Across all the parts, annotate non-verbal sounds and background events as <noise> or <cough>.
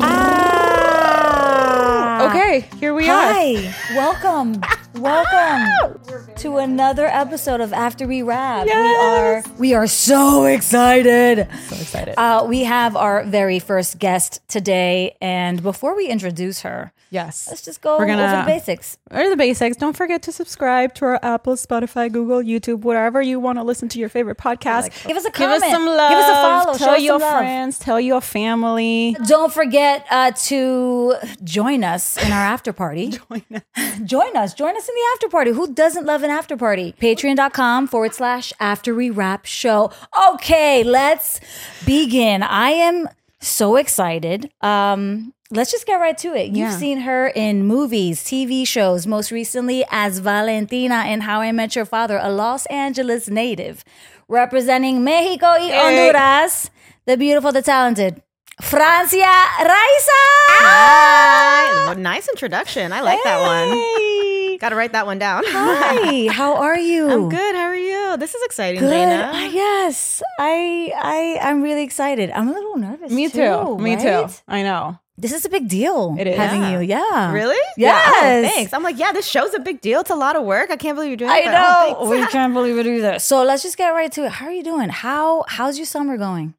Ah. Okay, here we are. Hi, <laughs> welcome, welcome to another episode of After We Wrap. Yes. We are we are so excited. So excited. Uh, we have our very first guest today, and before we introduce her, yes. let's just go We're gonna- over the basics. Are the basics? Don't forget to subscribe to our Apple, Spotify, Google, YouTube, wherever you want to listen to your favorite podcast. Give us a comment. Give us some love. Give us a follow. Tell your friends. Tell your family. Don't forget uh, to join us in our after party. <laughs> join us. Join us. Join us in the after party. Who doesn't love an after party? Patreon.com forward slash after we wrap show. Okay, let's begin. I am so excited. Um, let's just get right to it. You've Yeah. seen her in movies, TV shows, most recently as Valentina in How I Met Your Father, a Los Angeles native. Representing Mexico y Honduras, the beautiful, the talented. Francia Raisa. Hi. Nice introduction. I like that one. Got to write that one down. Hi, <laughs> how are you? I'm good. How are you? This is exciting, Good. Dana. Uh, yes, I, I, I'm really excited. I'm a little nervous. Me too. Me too. I know. This is a big deal. It is. having Yeah. you. Yeah. Really? Yes. Oh, thanks. I'm like, yeah, this show's a big deal. It's a lot of work. I can't believe you're doing I it. but, know. oh, we can't believe it either. So let's just get right to it. How are you doing? How How's your summer going?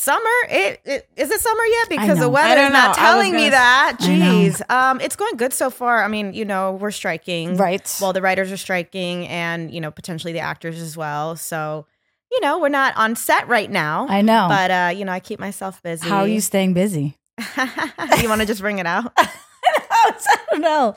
Summer? It, it is it summer yet? Because the weather is not know. Telling me that. Jeez. Um, it's going good so far. I mean, you know, we're striking. Right. Well, the writers are striking, and you know, potentially the actors as well. So, you know, we're not on set right now. I know. But uh, you know, I keep myself busy. How are you staying busy? <laughs> you want to just bring it out? <laughs> <laughs> I don't know.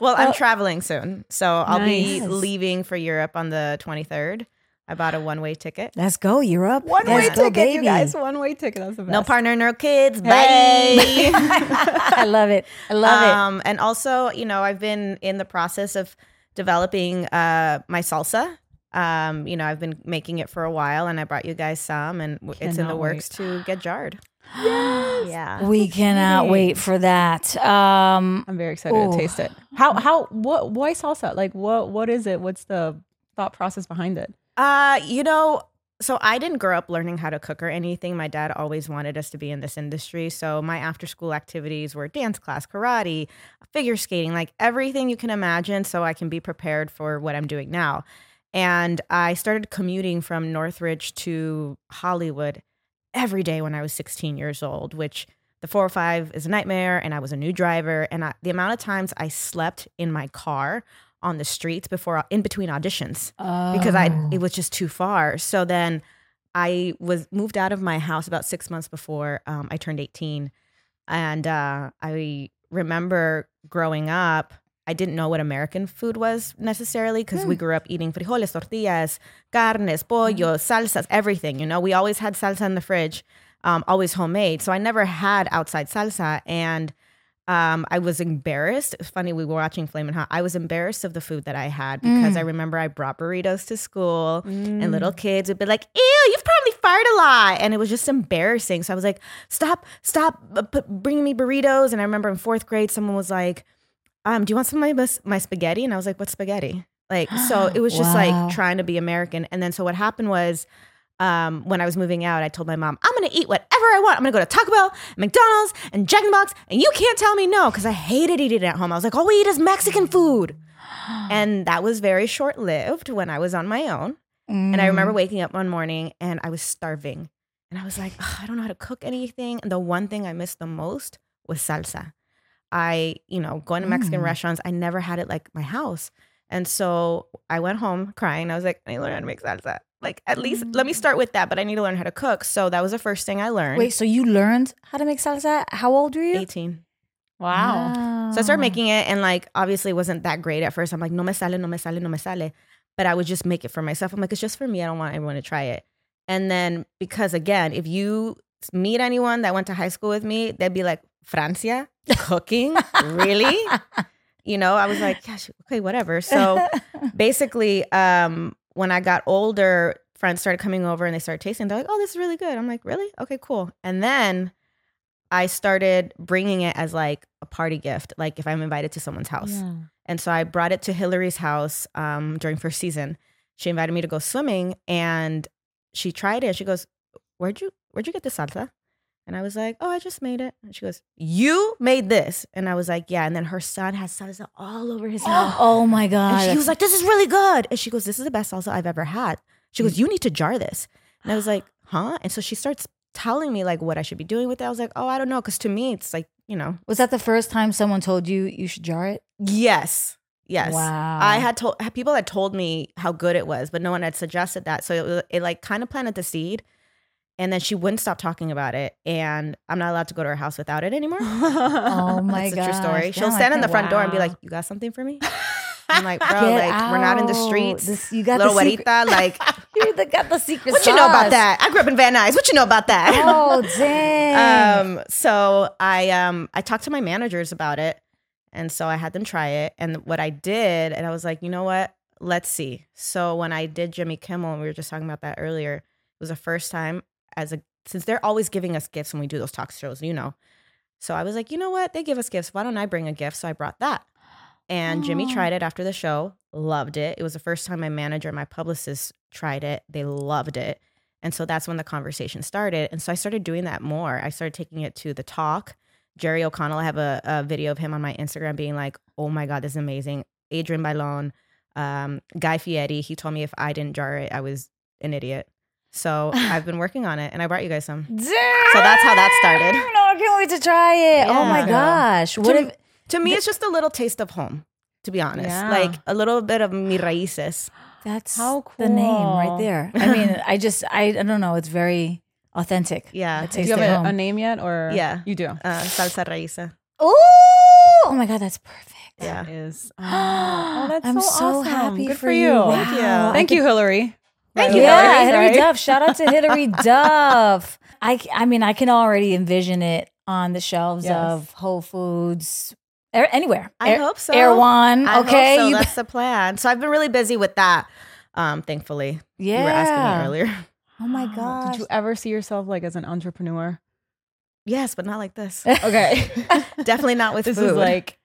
Well, I'm traveling soon, so I'll be leaving for Europe on the 23rd. I bought a one-way ticket. Let's go Europe. One way Let's ticket, baby. you guys. One way ticket. That's the best. No partner, no kids. Bye. Hey. <laughs> <laughs> I love it. I love it. um, and also, you know, I've been in the process of developing uh, my salsa. Um, you know, I've been making it for a while, and I brought you guys some, and w- it's in the Cannot works to get jarred. <gasps> Yes. Yeah. We cannot wait for that. Um, I'm very excited Ooh. to taste it. How how what why salsa? Like what what is it? What's the thought process behind it? Uh, you know, so I didn't grow up learning how to cook or anything. My dad always wanted us to be in this industry. So my after school activities were dance class, karate, figure skating, like everything you can imagine so I can be prepared for what I'm doing now. And I started commuting from Northridge to Hollywood every day when I was 16 years old, which the 405 is a nightmare and I was a new driver and I, the amount of times I slept in my car on the streets before in between auditions because I Oh. it was just too far. So then I was moved out of my house about six months before um, I turned 18. And uh, I remember growing up, I didn't know what American food was necessarily because we grew up eating frijoles, tortillas, carnes, pollo, salsas, everything. You know, we always had salsa in the fridge, um, always homemade. So I never had outside salsa. And um, I was embarrassed. It's funny, we were watching Flamin' Hot. I was embarrassed of the food that I had because I remember I brought burritos to school and little kids would be like, ew, you've probably farted a lot. And it was just embarrassing. So I was like, stop, stop uh, p- bringing me burritos. And I remember in fourth grade, someone was like, um, do you want some of my, my spaghetti? And I was like, what's spaghetti? Like, so it <gasps> was just Wow. like trying to be American. And then so what happened was, um, when I was moving out, I told my mom, I'm gonna eat whatever I want. I'm gonna go to Taco Bell, McDonald's, and Jack in the Box, and you can't tell me no, because I hated eating at home. I was like, all we eat is Mexican food. <gasps> And that was very short lived when I was on my own. And I Mm. remember waking up one morning and I was starving. And I was like, I don't know how to cook anything. And the one thing I missed the most was salsa. I, you know, going to Mexican Mm. restaurants, I never had it like my house. And so I went home crying. I was like, I need to learn how to make salsa. Like, at least let me start with that, but I need to learn how to cook. So that was the first thing I learned. Wait, so you learned how to make salsa? How old were you? 18. Wow. So I started making it and like obviously it wasn't that great at first. I'm like, no me sale, no me sale, no me sale. But I would just make it for myself. I'm like, it's just for me. I don't want everyone to try it. And then because again, if you meet anyone that went to high school with me, they'd be like, Francia, cooking? really? <laughs> You know, I was like, gosh, okay, whatever. So <laughs> basically, um, when I got older, friends started coming over and they started tasting. They're like, "Oh, this is really good." I'm like, "Really? Okay, cool." And then I started bringing it as like a party gift, like if I'm invited to someone's house. And so I brought it to Hillary's house um, during first season. She invited me to go swimming, and she tried it. She goes, "Where'd you Where'd you get the salsa?" And I was like, "Oh, I just made it." And she goes, "You made this?" And I was like, "Yeah." And then her son has salsa all over his oh, mouth. Oh my god. And she was like, "This is really good." And she goes, "This is the best salsa I've ever had." She goes, mm. "You need to jar this." And I was like, <gasps> "Huh?" And so she starts telling me like what I should be doing with it. I was like, "Oh, I don't know," because to me, it's like you know, was that the first time someone told you you should jar it? yes, yes. Wow. I had told people had told me how good it was, but no one had suggested that. So it, it like kind of planted the seed. And then she wouldn't stop talking about it, and I'm not allowed to go to her house without it anymore. Oh <laughs> my That's god. a true story. She'll stand in the front door and be like, "You got something for me?" <laughs> I'm like, "Bro, like we're not in the streets." you got Little the. Juanita, <laughs> like, You got the secret. what you know about that? I grew up in Van Nuys. What you know about that? Oh dang. um, so I um I talked to my managers about it, and so I had them try it. And what I did, and I was like, you know what? Let's see. So when I did Jimmy Kimmel, and we were just talking about that earlier, it was the first time as a since they're always giving us gifts when we do those talk shows, you know. So I was like, you know what? They give us gifts. Why don't I bring a gift? So I brought that. And Jimmy tried it after the show, loved it. It was the first time my manager and my publicist tried it. They loved it. And so that's when the conversation started. And so I started doing that more. I started taking it to the talk. Jerry O'Connell, I have a, a video of him on my Instagram being like, oh my God, this is amazing. Adrienne Bailon, um, Guy Fieri, he told me if I didn't jar it, I was an idiot. So I've been working on it and I brought you guys some. Dang. <laughs> So that's how that started. No, I can't wait to try it. Oh my gosh. What To- if To me, it's just a little taste of home, to be honest. Yeah. Like a little bit of mi raíces. <gasps> that's How cool. the name right there? <laughs> I mean, I just I, I don't know. It's very authentic. Yeah. I Do you have home. a, a name yet, or Yeah. you do? Uh, salsa raíza. Ooh, oh my god, that's perfect. Yeah. That is. Oh, <gasps> oh, that's I'm so, so awesome. happy Good for for, you. you. Wow. Thank you. Thank could- you, Hillary. Thank you, Yeah, Hillary right? Duff. Shout out to Hillary <laughs> Duff. I, I mean, I can already envision it on the shelves Yes. of Whole Foods, er, anywhere. I Air- hope so. Erewhon. I okay, hope so. You- That's the plan. So I've been really busy with that. Um, thankfully, yeah. you were asking me earlier. Oh my god! <gasps> Did you ever see yourself like as an entrepreneur? Yes, but not like this. Okay. <laughs> <laughs> Definitely not with this food. is like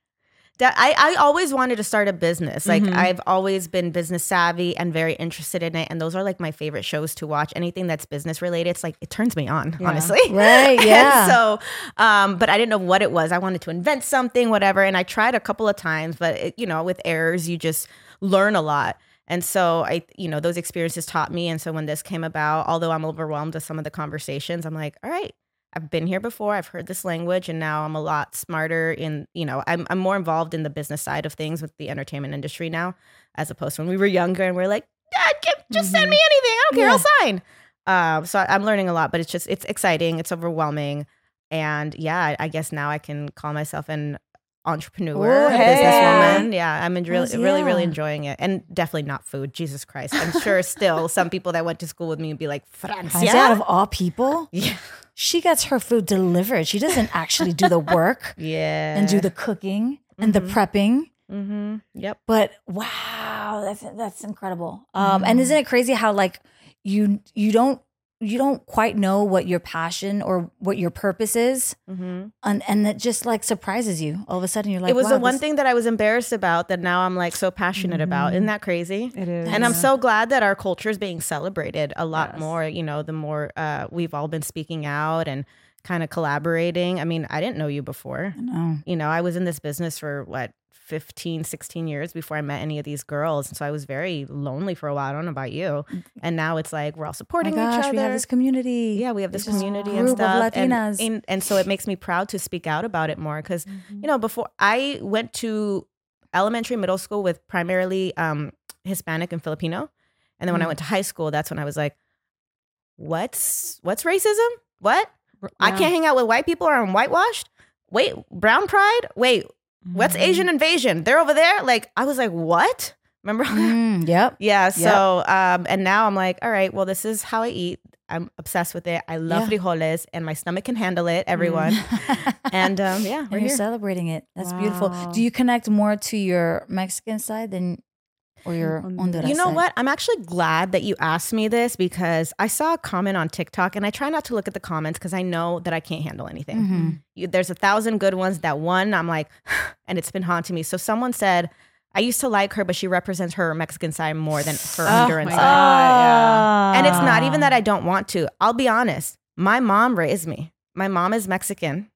I, I always wanted to start a business. Like Mhm. I've always been business savvy and very interested in it. And those are like my favorite shows to watch. Anything that's business related, it's like it turns me on, Yeah. honestly. <laughs> Right, yeah. so, um, but I didn't know what it was. I wanted to invent something, whatever. And I tried a couple of times, but it, you know, with errors, you just learn a lot. And so I, you know, those experiences taught me. And so when this came about, although I'm overwhelmed with some of the conversations, I'm like, all right, I've been here before. I've heard this language, and now I'm a lot smarter in, you know, I'm I'm more involved in the business side of things with the entertainment industry now, as opposed to when we were younger and we're like, Dad, give, just send me anything. I don't care. I'll sign. Um, so I'm learning a lot, but it's just it's exciting. It's overwhelming, and yeah, I, guess now I can call myself an entrepreneur, Ooh, hey. businesswoman. Yeah, I'm really, Yes, really, really enjoying it, and definitely not food. Jesus Christ, I'm sure still some people that went to school with me would be like, Francia. Is that of all people? <laughs> yeah, She gets her food delivered. She doesn't actually do the work <laughs> yeah, and do the cooking and the Mhm. prepping. Mm-hmm. Yep. But wow, that's that's incredible. Um, and isn't it crazy how like you you don't you don't quite know what your passion or what your purpose is, Mm-hmm. and and it just like surprises you. All of a sudden, you're like, it was wow, the one this- thing that I was embarrassed about that now I'm like so passionate about. Isn't that crazy? it is. And I'm so glad that our culture is being celebrated a lot Yes. more. You know, the more uh, we've all been speaking out and kind of collaborating. I mean, I didn't know you before. I know. You know, I was in this business for what, 15, 16 years before I met any of these girls. And so I was very lonely for a while. I don't know about you. And now it's like we're all Oh supporting gosh, each other. we have this community. yeah, we have this This community and stuff. And- Latinas. And, and so it makes me proud to speak out about it more because Mm-hmm. you know, before I went to elementary, middle school with primarily um, Hispanic and Filipino, and then when I Mm. went to high school, that's when I was like, "What's what's racism? What? I can't hang out with white people or I'm whitewashed. Wait, brown pride. Wait, what's Mhm. Asian invasion? They're over there. Like I was like, what? Remember? Mm, yep. <laughs> yeah. So um, and now I'm like, all right, well, this is how I eat. I'm obsessed with it. I love Yeah. frijoles, and my stomach can handle it. Everyone. <laughs> And um, yeah, we're here. celebrating it. That's beautiful. Do you connect more to your Mexican side than or your Honduras. Honduras? You know what? I'm actually glad that you asked me this because I saw a comment on TikTok and I try not to look at the comments because I know that I can't handle anything. Mhm. You, there's a thousand good ones. That one, I'm like, <sighs> and it's been haunting me. So someone said, I used to like her, but she represents her Mexican side more than her Oh Honduran my side. God. yeah. And it's not even that I don't want to. I'll be honest. My mom raised me. my mom is Mexican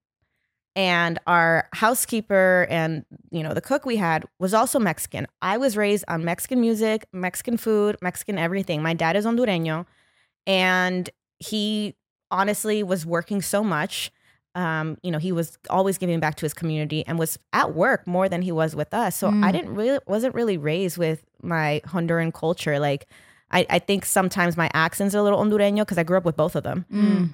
and our housekeeper and you know the cook we had was also Mexican. I was raised on Mexican music, Mexican food, Mexican everything. My dad is Hondureño and he honestly was working so much. Um, you know, he was always giving back to his community and was at work more than he was with us. So I didn't really wasn't really raised with my Honduran culture. Like I, I think sometimes my accent's are a little Hondureño because I grew up with both of them.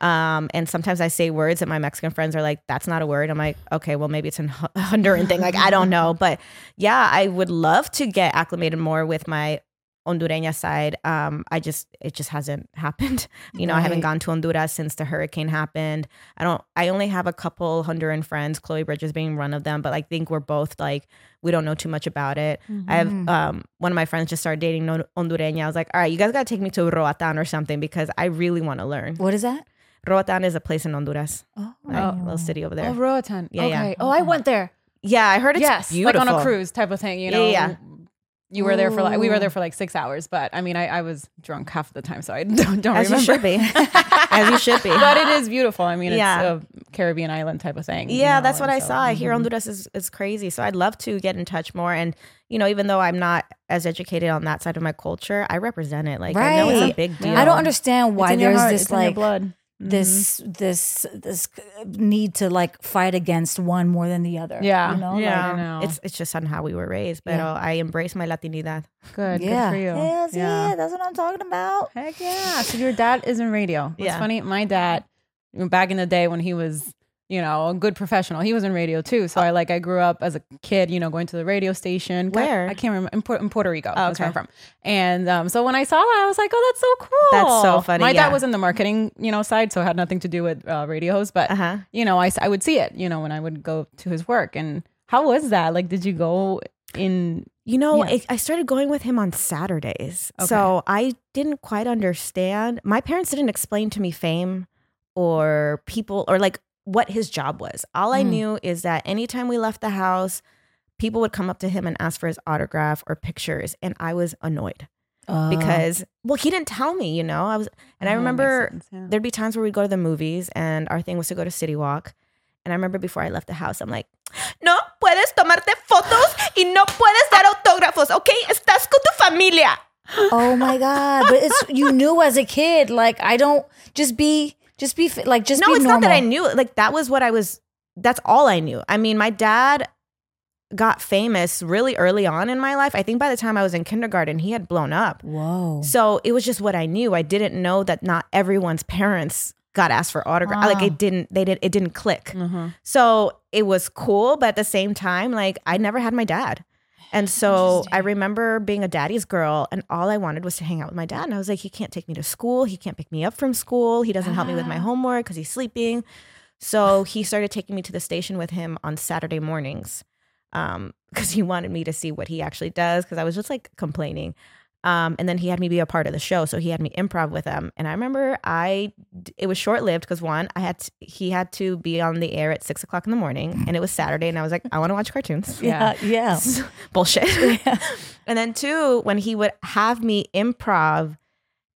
Um, and sometimes I say words that my Mexican friends are like, "That's not a word." I'm like, "Okay, well maybe it's a H- <laughs> Honduran thing." Like I don't know, but yeah, I would love to get acclimated more with my Hondureña side. Um, I just it just hasn't <laughs> happened. You know, I haven't gone to Honduras since the hurricane happened. I don't. I only have a couple Honduran friends, Chloe Bridges being one of them. But I think we're both like we don't know too much about it. I have um one of my friends just started dating no- Hondureña. I was like, all right, you guys gotta take me to Roatan or something because I really want to learn. What is that? Roatan is a place in Honduras, Oh, like, a little city over there. Oh, Roatan. Yeah, yeah. Oh, I went there. yeah, I heard it's yes, beautiful. like on a cruise type of thing. You Yeah, know, yeah. You were there for like we were there for like six hours, but I mean, I, I was drunk half the time, so I <laughs> don't, don't As you should be. <laughs> As you should be. but it is beautiful. I mean, Yeah. it's a Caribbean island type of thing. you Yeah, know, that's what and I so- saw. I hear Mhm. Honduras is, is crazy. So I'd love to get in touch more. And, you know, even though I'm not as educated on that side of my culture, I represent it. Like, I know it's a Right. big deal. I don't understand why there's heart, this it's in your like blood. Mhm. this this this need to like fight against one more than the other. Yeah. you know, Yeah, I know. it's it's just on how we were raised, but Yeah. I embrace my Latinidad. good. yeah, Good for you. Hells yeah. that's what I'm talking about. Heck yeah. So your dad is in radio. It's Yeah. funny. My dad, back in the day when he was, you know, a good professional, he was in radio too. So I like, I grew up as a kid, you know, going to the radio station. Where? I can't remember. In, Puerto, in Puerto Rico. That's where I'm okay. from. And um, so when I saw that, I was like, oh, that's so cool. That's so funny, My yeah. dad was in the marketing, you know, side. So it had nothing to do with uh, radio. But, Uh huh. you know, I I would see it, you know, when I would go to his work. And how was that? Like, did you go in? You know, Yeah. I, I started going with him on Saturdays. Okay. So I didn't quite understand. My parents didn't explain to me fame or people or like what his job was. All I Mm. knew is that anytime we left the house, people would come up to him and ask for his autograph or pictures. And I was annoyed Uh, because, well, he didn't tell me, you know? I was, and I Oh, remember sense, yeah. there'd be times where we'd go to the movies and our thing was to go to City Walk. And I remember before I left the house, I'm like, no puedes tomarte fotos y no puedes dar autógrafos, okay? Estás con tu familia. oh my god! But it's you knew as a kid, like I don't just be just be like just no, it's normal. not that I knew. Like, that was what I was, that's all I knew. I mean, my dad got famous really early on in my life. I think by the time I was in kindergarten, he had blown up. Whoa. So it was just what I knew. I didn't know that not everyone's parents got asked for autograph. Like Ah. it didn't, they did, it didn't click. Mhm. So it was cool, but at the same time, like I never had my dad. And so I remember being a daddy's girl, and all I wanted was to hang out with my dad. And I was like, he can't take me to school. He can't pick me up from school. He doesn't help me with my Ah. homework because he's sleeping. So he started taking me to the station with him on Saturday mornings because he wanted me to see what he actually does because I was just like complaining. Um, and then he had me be a part of the show, so he had me improv with him. And I remember I, it was short lived because one, I had to, he had to be on the air at six o'clock in the morning, and it was Saturday, and I was like, I want to watch cartoons. yeah, yeah. <laughs> Bullshit. <laughs> <laughs> and then two, when he would have me improv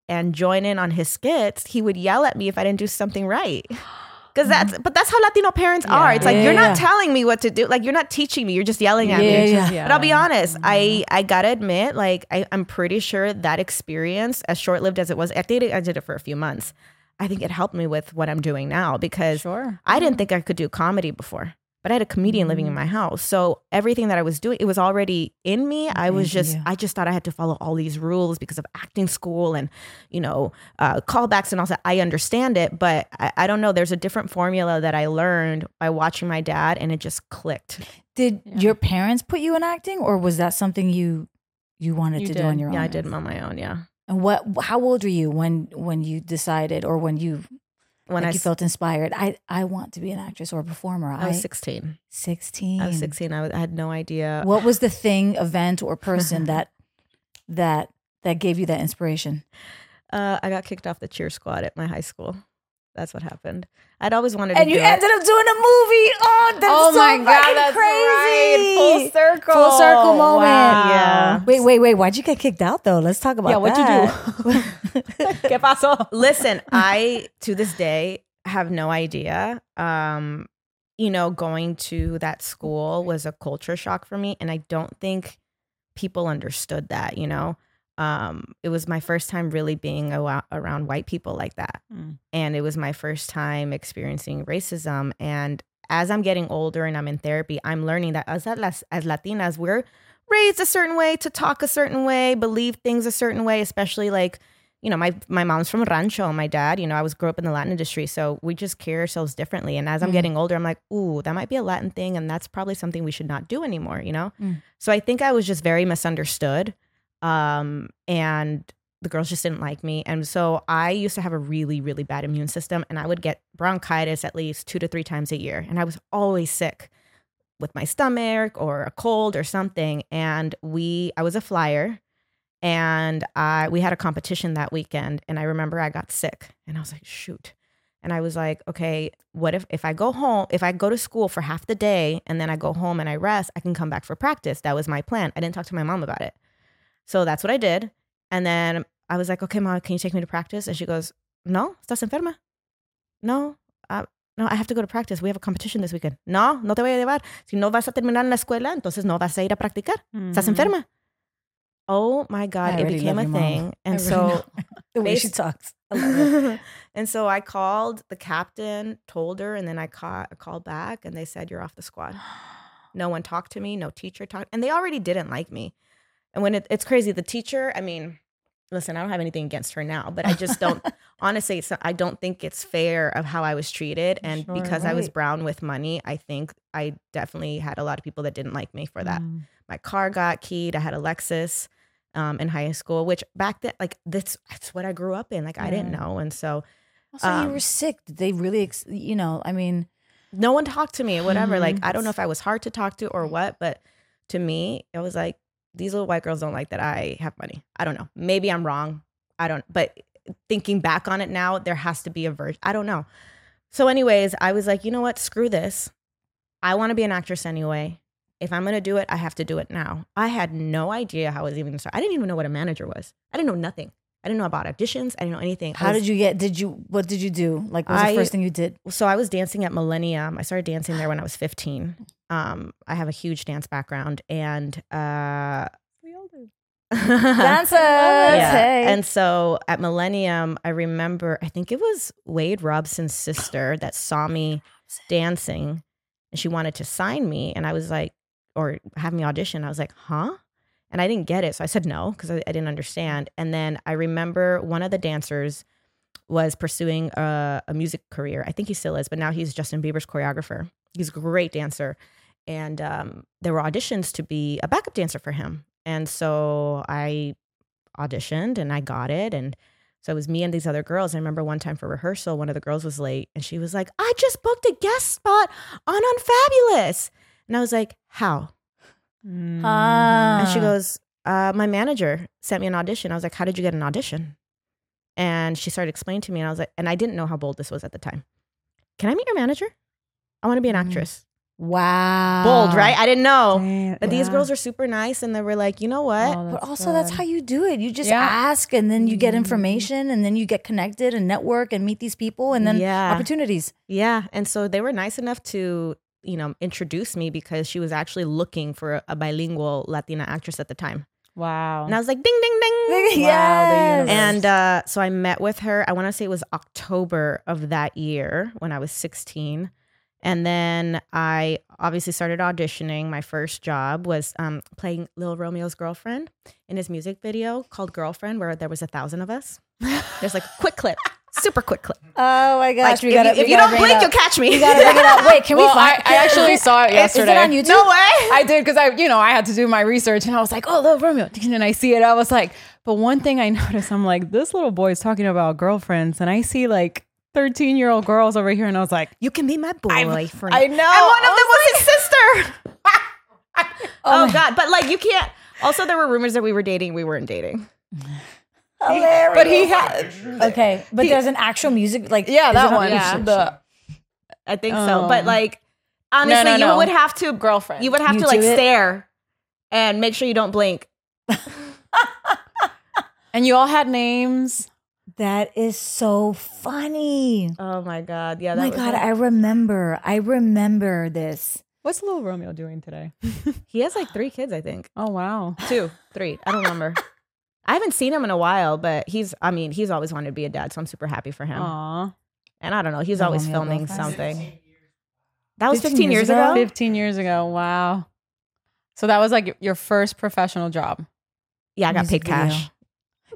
and join in on his skits, he would yell at me if I didn't do something right. <gasps> <gasps> <gasps> Because that's, but that's how Latino parents are. It's like Yeah, you're not yeah. telling me what to do. Like you're not teaching me. You're just yelling at Yeah, me. yeah. Yeah. But I'll be honest, I Mm-hmm. I gotta admit, like I, I'm pretty sure that experience, as short lived as it was, I did it, I did it for a few months. I think it helped me with what I'm doing now because Sure. I didn't think I could do comedy before, but I had a comedian living Mm. in my house. So everything that I was doing, it was already in me. I was just, yeah. I just thought I had to follow all these rules because of acting school and, you know, uh, callbacks and all that. I understand it, but I, I don't know. There's a different formula that I learned by watching my dad and it just clicked. Did your parents put you in acting, or was that something you you wanted You to did. do on your own? Yeah, I did them on my own. Yeah. And what? How old were you when when you decided, or when you When like I, you felt inspired? I I want to be an actress or a performer. I was 16. sixteen. I was 16. I, was, I had no idea. What was the thing, event, or person <laughs> that that that gave you that inspiration? Uh, I got kicked off the cheer squad at my high school. That's what happened. I'd always wanted And to And you do it. ended up doing a movie. Oh, that's oh so my god, that's crazy! right. Full circle. Full circle moment. Wow. Yeah. Wait, wait, wait. Why'd you get kicked out though? Let's talk about Yeah, what'd that. you do? <laughs> <laughs> ¿Qué pasó? Listen, I to this day have no idea. Um, you know, going to that school was a culture shock for me, and I don't think people understood that. You know, um, it was my first time really being around white people like that, Mm. and it was my first time experiencing racism. And as I'm getting older and I'm in therapy, I'm learning that as as, as Latinas, we're raised a certain way to talk a certain way, believe things a certain way, especially like you know, my my mom's from Rancho, my dad, you know, I was grew up in the Latin industry, so we just carry ourselves differently. And as I'm Mm. getting older, I'm like, ooh, that might be a Latin thing, and that's probably something we should not do anymore, you know. Mm. So I think I was just very misunderstood, um, and the girls just didn't like me, and so I used to have a really really bad immune system, and I would get bronchitis at least two to three times a year, and I was always sick with my stomach or a cold or something. And we, I was a flyer and I we had a competition that weekend and I remember I got sick and I was like shoot and I was like okay what if if I go home if I go to school for half the day and then I go home and I rest I can come back for practice that was my plan I didn't talk to my mom about it so that's what I did and then I was like okay mom can you take me to practice and she goes no estás enferma no uh, no, I have to go to practice. We have a competition this weekend. No, no te voy a llevar. Si no vas a terminar en la escuela, entonces no vas a ir a practicar. Estás Mhm. enferma. Oh my God, it became a your mom. thing. I And really so <laughs> the way she talks. I <laughs> and so I called the captain, told her, and then I ca- called back and they said, You're off the squad. <gasps> No one talked to me, no teacher talked. And they already didn't like me. And when it, it's crazy, the teacher, I mean, listen, I don't have anything against her now, but I just don't, <laughs> honestly, it's, I don't think it's fair of how I was treated. And Sure, because I was brown with money, I think I definitely had a lot of people that didn't like me for that Mm. my car got keyed. I had a Lexus um, in high school, which back then, like that's that's what I grew up in. Like I didn't know, and so Also, you Um, were sick. Did they really, ex- you know, I mean, no one talked to me. Whatever. Like Mhm. I don't know if I was hard to talk to or what, but to me, it was like these little white girls don't like that I have money. I don't know. Maybe I'm wrong. I don't. But thinking back on it now, there has to be a version. I don't know. So, anyways, I was like, you know what? Screw this. I want to be an actress anyway. If I'm gonna do it, I have to do it now. I had no idea how I was even gonna start. I didn't even know what a manager was. I didn't know nothing. I didn't know about auditions. I didn't know anything. How was- did you get, did you, what did you do? Like, what was I- the first thing you did? so I was dancing at Millennium. I started dancing there when I was 15. Um, I have a huge dance background, and uh, We all do. <laughs> Dancers. yeah. Hey. And so at Millennium, I remember I think it was Wade Robson's sister that saw me dancing, and she wanted to sign me, and I was like, or have me audition. I was like, huh? And I didn't get it, so I said no because I, I didn't understand. And then I remember one of the dancers was pursuing a, a music career. I think he still is, but now he's Justin Bieber's choreographer. He's a great dancer. And um, there were auditions to be a backup dancer for him. And so I auditioned and I got it. And so it was me and these other girls. I remember one time for rehearsal, one of the girls was late and she was like, I just booked a guest spot on Unfabulous. And I was like, How? Mm. Ah. And she goes, uh, My manager sent me an audition. I was like, How did you get an audition? And she started explaining to me. And I was like, And I didn't know how bold this was at the time. Can I meet your manager? I want to be an Mhm. actress. wow. Bold, right? I didn't know. Damn, But these yeah. girls are super nice and they were like, You know what? Oh, But that's also, that's how you do it. You just Yeah. ask, and then you get Mhm. information, and then you get connected and network and meet these people, and then Yeah. opportunities. Yeah. And so they were nice enough to, you know, introduce me because she was actually looking for a, a bilingual Latina actress at the time. Wow. And I was like, ding, ding, ding. yes. universe. And uh, so I met with her. I want to say it was October of that year when I was 16. And then I obviously started auditioning. My first job was um, playing Lil Romeo's girlfriend in his music video called Girlfriend, where there was a thousand of us. There's like a quick clip, super quick clip. oh my Like, gosh, if, gotta. you, if we you don't blink, up. you'll catch me. We gotta bring it up. Wait, can well, we find? I, I actually saw it Is yesterday. it on YouTube? No way. I did because I, you know, I had to do my research and I was like, oh, little Romeo. And I see it. I was like, but one thing I <laughs> noticed, I'm like, this little boy is talking about girlfriends. And I see like 13 year old girls over here. And I was like, You can be my boyfriend. I know. And one of them was his sister. <laughs> Oh, oh my- God. But like, you can't. Also, there were rumors that we were dating. We weren't dating. But he had, <laughs> Okay, but he, there's an actual music like yeah, is that it on- one. Yeah. The I think so. Oh. But um, like, honestly, no, you no. would have to. girlfriend. You would have You to like it? stare and make sure you don't blink. <laughs> and you all had names. That is so funny. Oh my god, yeah. Oh That my was God, like- I remember. I remember this. What's little Romeo doing today? <laughs> he has like three kids, I think. oh wow. Two, three. I don't remember. I haven't seen him in a while, but he's. I mean, he's always wanted to be a dad, so I'm super happy for him. Aw. And I don't know, he's The always filming something. That was 15 15 years years ago? ago. 15 years ago. Wow. So that was like your first professional job. Yeah, I got Music paid cash.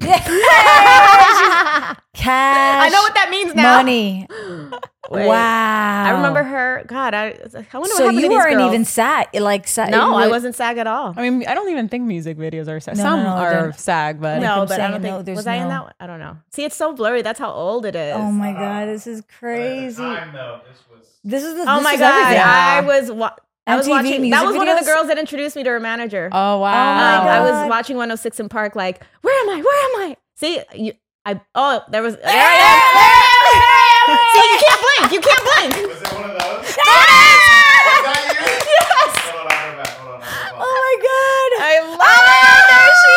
<laughs> <laughs> <laughs> Cash. I know what that means now. Money. <gasps> Wait. Wow. I remember her. God, I, I wonder what So happened you to these weren't girls. even SAG, like SAG. No, I wasn't SAG at all. I mean, I don't even think music videos are SAG. No, Some no, no, are they're- SAG, but no, I'm but I don't think there's was I in that. one? I don't know. See, it's so blurry. That's how old it is. Oh my god, this is But the crazy. time, though, this was This is the. Oh this my is god, everything. I was. Wa- I was MTV watching. That music was one of the girls that introduced me to her manager. oh wow. my Um, I was watching 106 & Park. Like, where am I? Where am I? See, you. I. Oh, there was. There I am. There I am. See, you can't blink. You can't blink. was it one of those? <laughs> Was? Yes. Hold on, I'll. Hold on, Oh my god. I love it. There she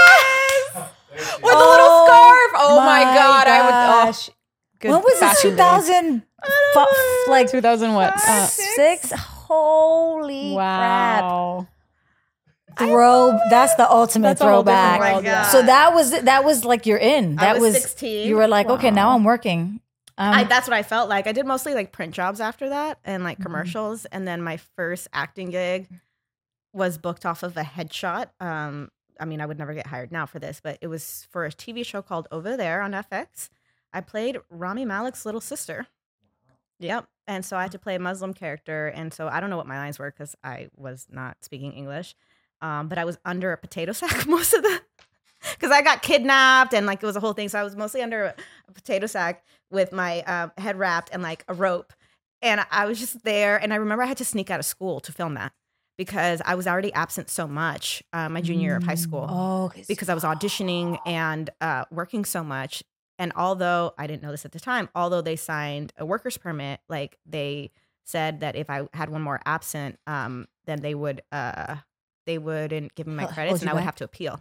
is. There she With is. the little Oh scarf. Oh my, god. I would. Oh, gosh. good when was this? Two thousand. Two days. thousand, like 2000 what? Uh, six. Holy crap! Wow. Throw. That's the ultimate That's a whole different throwback. world, yeah. So that was that was like you're in. I That was was, 16. You were like, okay, now I'm working. Um, I, that's what I felt like. I did mostly like print jobs after that and Mm-hmm. like commercials. And then my first acting gig was booked off of a headshot. Um, I mean, I would never get hired now for this, but it was for a TV show called Over There on FX. I played Rami Malek's little sister. Yep. And so I had to play a Muslim character. And so I don't know what my lines were because I was not speaking English. Um, but I was under a potato <laughs> sack most of the because I got kidnapped and like it was a whole thing. So I was mostly under a, a potato sack with my uh, head wrapped and like a rope. And I was just there. And I remember I had to sneak out of school to film that because I was already absent so much uh, my junior year of high school Oh, because I was auditioning and uh, working so much. And although I didn't know this at the time, although they signed a worker's permit, like they said that if I had one more absent, um, then they would uh, they wouldn't give me my <laughs> credits hold and I would have to appeal.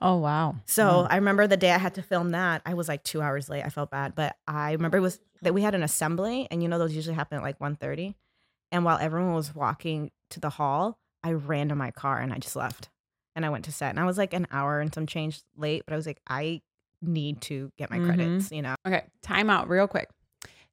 Oh wow. So I remember the day I had to film that. I was like two hours late. I felt bad, but I remember it was that we had an assembly, and you know those usually happen at like 1.30. And while everyone was walking to the hall, I ran to my car and I just left. And I went to set, and I was like an hour and some change late, but I was like, I need to get my Mhm. credits. You know, Okay, time out real quick.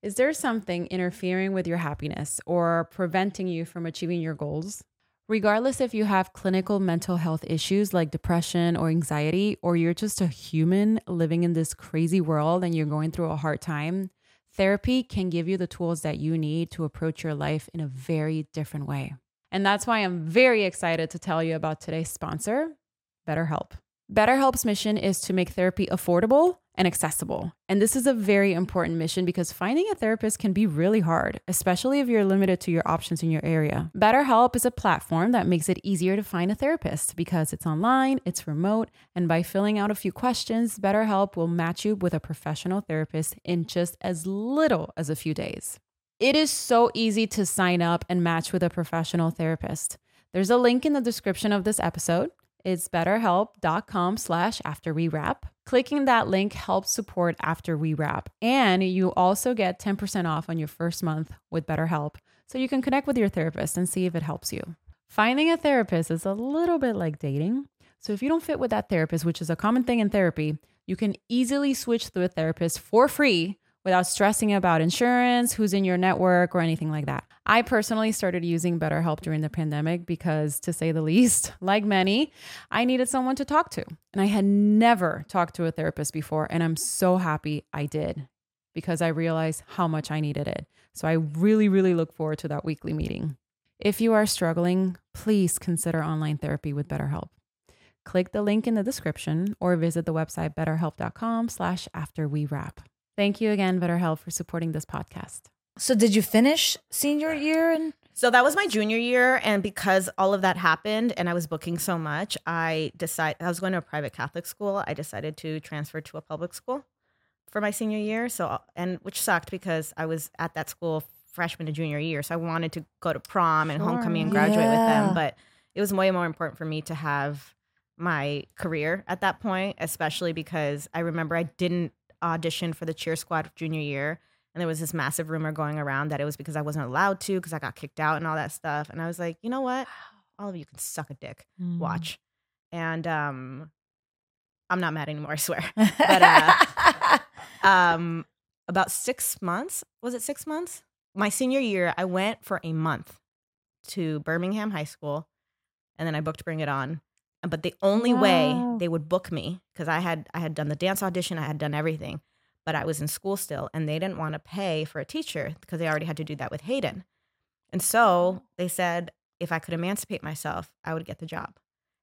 Is there something interfering with your happiness or preventing you from achieving your goals? Regardless if you have clinical mental health issues like depression or anxiety, or you're just a human living in this crazy world and you're going through a hard time, therapy can give you the tools that you need to approach your life in a very different way. And that's why I'm very excited to tell you about today's sponsor, BetterHelp. BetterHelp's mission is to make therapy affordable and accessible. And this is a very important mission because finding a therapist can be really hard, especially if you're limited to your options in your area. BetterHelp is a platform that makes it easier to find a therapist because it's online, it's remote, and by filling out a few questions, BetterHelp will match you with a professional therapist in just as little as a few days. It is so easy to sign up and match with a professional therapist. There's a link in the description of this episode. It's betterhelp.com slash after we wrap. Clicking that link helps support after we wrap. And you also get 10% off on your first month with BetterHelp. So you can connect with your therapist and see if it helps you. Finding a therapist is a little bit like dating. So if you don't fit with that therapist, which is a common thing in therapy, you can easily switch to a therapist for free without stressing about insurance, who's in your network, or anything like that. I personally started using BetterHelp during the pandemic because, to say the least, <laughs> like many, I needed someone to talk to. And I had never talked to a therapist before. And I'm so happy I did because I realized how much I needed it. So I really, really look forward to that weekly meeting. If you are struggling, please consider online therapy with BetterHelp. Click the link in the description or visit the website betterhelp.com slash after we wrap. Thank you again, BetterHelp, for supporting this podcast. So did you finish senior year and So that was my junior year, and because all of that happened, and I was booking so much, I decided I was going to a private Catholic school. I decided to transfer to a public school for my senior year. So, and which sucked because I was at that school freshman to junior year, so I wanted to go to prom and Sure. homecoming and graduate with them, but it was way more important for me to have my career at that point, especially because I remember I didn't. Auditioned for the cheer squad junior year. And there was this massive rumor going around that it was because I wasn't allowed to because I got kicked out and all that stuff. And I was like, you know what? All of you can suck a dick. Mm. Watch. And um, I'm not mad anymore, <laughs> I swear. But uh, <laughs> um, about six months, was it six months? My senior year, I went for a month to Birmingham High School and then I booked Bring It On. But the only way oh. they would book me, because I had I had done the dance audition, I had done everything, but I was in school still, and they didn't want to pay for a teacher because they already had to do that with Hayden. And so mm. they said if I could emancipate myself, I would get the job.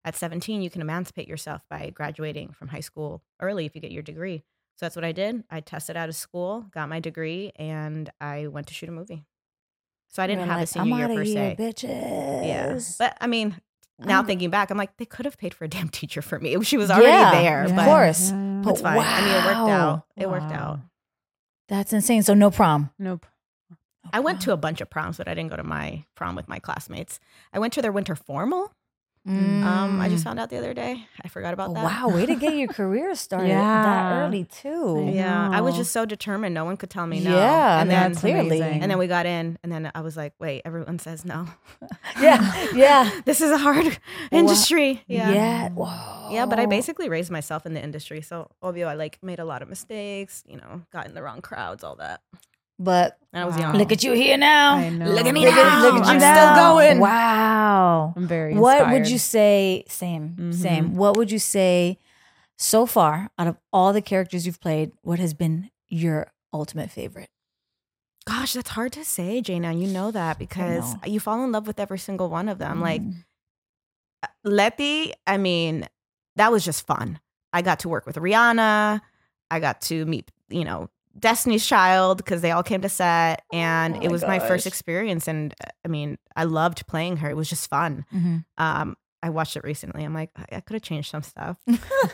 At 17, you can emancipate yourself by graduating from high school early if you get your degree. So that's what I did. I tested out of school, got my degree, and I went to shoot a movie. So I didn't have a like, senior I'm year per here, se. bitches. Yeah. But I mean, now I'm- thinking back, I'm like, they could have paid for a damn teacher for me. <laughs> She was already Yeah, there. of but course. Yeah. It's fine. I mean, it worked Wow. out. It worked out. That's insane. So no prom. Nope. I went to a bunch of proms, but I didn't go to my prom with my classmates. I went to their winter formal. Um, I just found out the other day. I forgot about Oh, that. wow, way to get your <laughs> career started yeah. that early too. I Yeah, I was just so determined. No one could tell me no. Yeah, and then That's clearly. amazing. and then we got in, and then I was like, wait, everyone says no. <laughs> Yeah, yeah, <laughs> this is a hard industry. Yeah. yeah. Whoa. Yeah, but I basically raised myself in the industry. So obvio, I like made a lot of mistakes, you know, got in the wrong crowds, all that. But And I was young. look at you here now. I know. Look at me Look now. at, look at you I'm now. still going. Wow. I'm very What would you say? Same, same. Mhm. What would you say so far out of all the characters you've played? What has been your ultimate favorite? Gosh, that's hard to say, Jaina. You know that because know. you fall in love with every single one of them. Like Mm. Letty, I mean, that was just fun. I got to work with Rihanna. I got to meet, you know, Destiny's Child because they all came to set, and Oh it was my first experience. And uh, I mean, I loved playing her. It was just fun. Mhm. Um, I watched it recently. I'm like, I, I could have changed some stuff,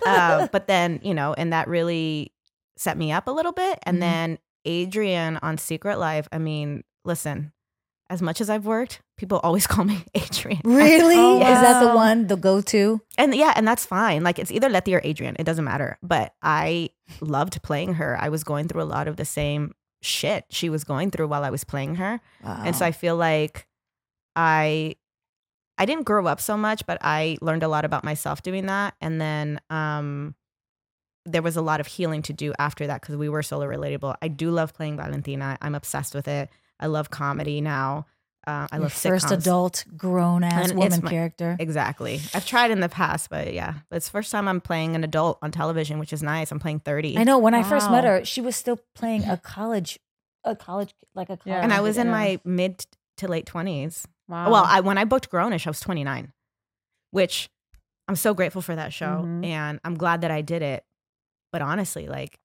uh, <laughs> but then you know, and that really set me up a little bit. And Mhm. then Adrian on Secret Life. I mean, listen, as much as I've worked, people always <laughs> call me Adrian. Really? Oh, Is that the one, the go-to? And yeah, and that's fine. Like it's either Letty or Adrian. It doesn't matter. But I loved playing her. I was going through a lot of the same shit she was going through while I was playing her. And so I feel like I I didn't grow up so much, but I learned a lot about myself doing that. And then um there was a lot of healing to do after that because we were so relatable. I do love playing Valentina. I'm obsessed with it. I love comedy now. Uh, I Your love first sitcoms. adult grown ass And woman my- character. Exactly. I've tried in the past, but yeah, it's the first time I'm playing an adult on television, which is nice. I'm playing 30. I know when I first met her, she was still playing a college, a college like a college. Yeah. And I was in my mid to late 20s. Wow. Well, I when I booked Grownish, I was 29, which I'm so grateful for that show. Mhm. And I'm glad that I did it. But honestly, like,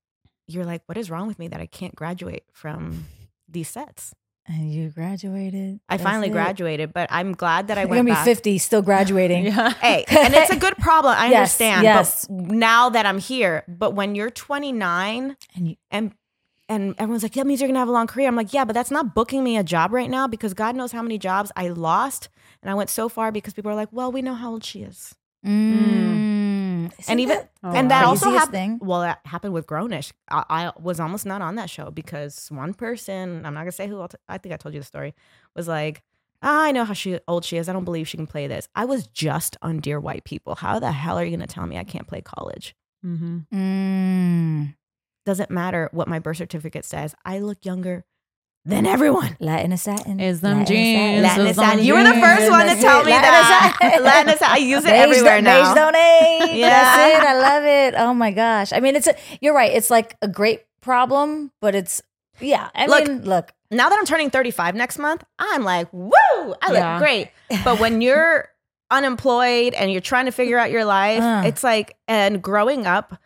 you're like, what is wrong with me that I can't graduate from these sets? And you graduated. I finally it. graduated, but I'm glad that I You're went gonna be back. 50, still graduating. <laughs> yeah. Hey, <laughs> and it's a good problem. I Yes, understand. yes. But now that I'm here, but when you're 29 And you, and and everyone's like, "Yeah, that means you're gonna have a long career." I'm like, "Yeah, but that's not booking me a job right now because God knows how many jobs I lost, and I went so far because people are like, "Well, we know how old she is," mm, and even Oh, and wow. that also happened. Well, that happened with Grownish. I, I was almost not on that show because one person, I'm not gonna say who. T- I think I told you the story. Was like, "Ah, I know how she old she is. I don't believe she can play this. I was just on Dear White People. How the hell are you gonna tell me I can't play college? Mm-hmm. Mm, Doesn't matter what my birth certificate says. I look younger than everyone. Latin is satin. Is them Latin jeans. satin. Latin Is is satin. You were the first one to tell me Latin that. is satin. <laughs> Latin is satin. I use it Beige everywhere don't- now. Beige donate. Yeah. That's it. I love it. Oh my gosh. I mean, it's a, you're right. It's like a great problem, but it's yeah. I Look, mean, look. Now that I'm turning 35 next month, I'm like, woo, I look Yeah. great. But when <laughs> you're unemployed and you're trying to figure out your life, Uh. it's like, and growing up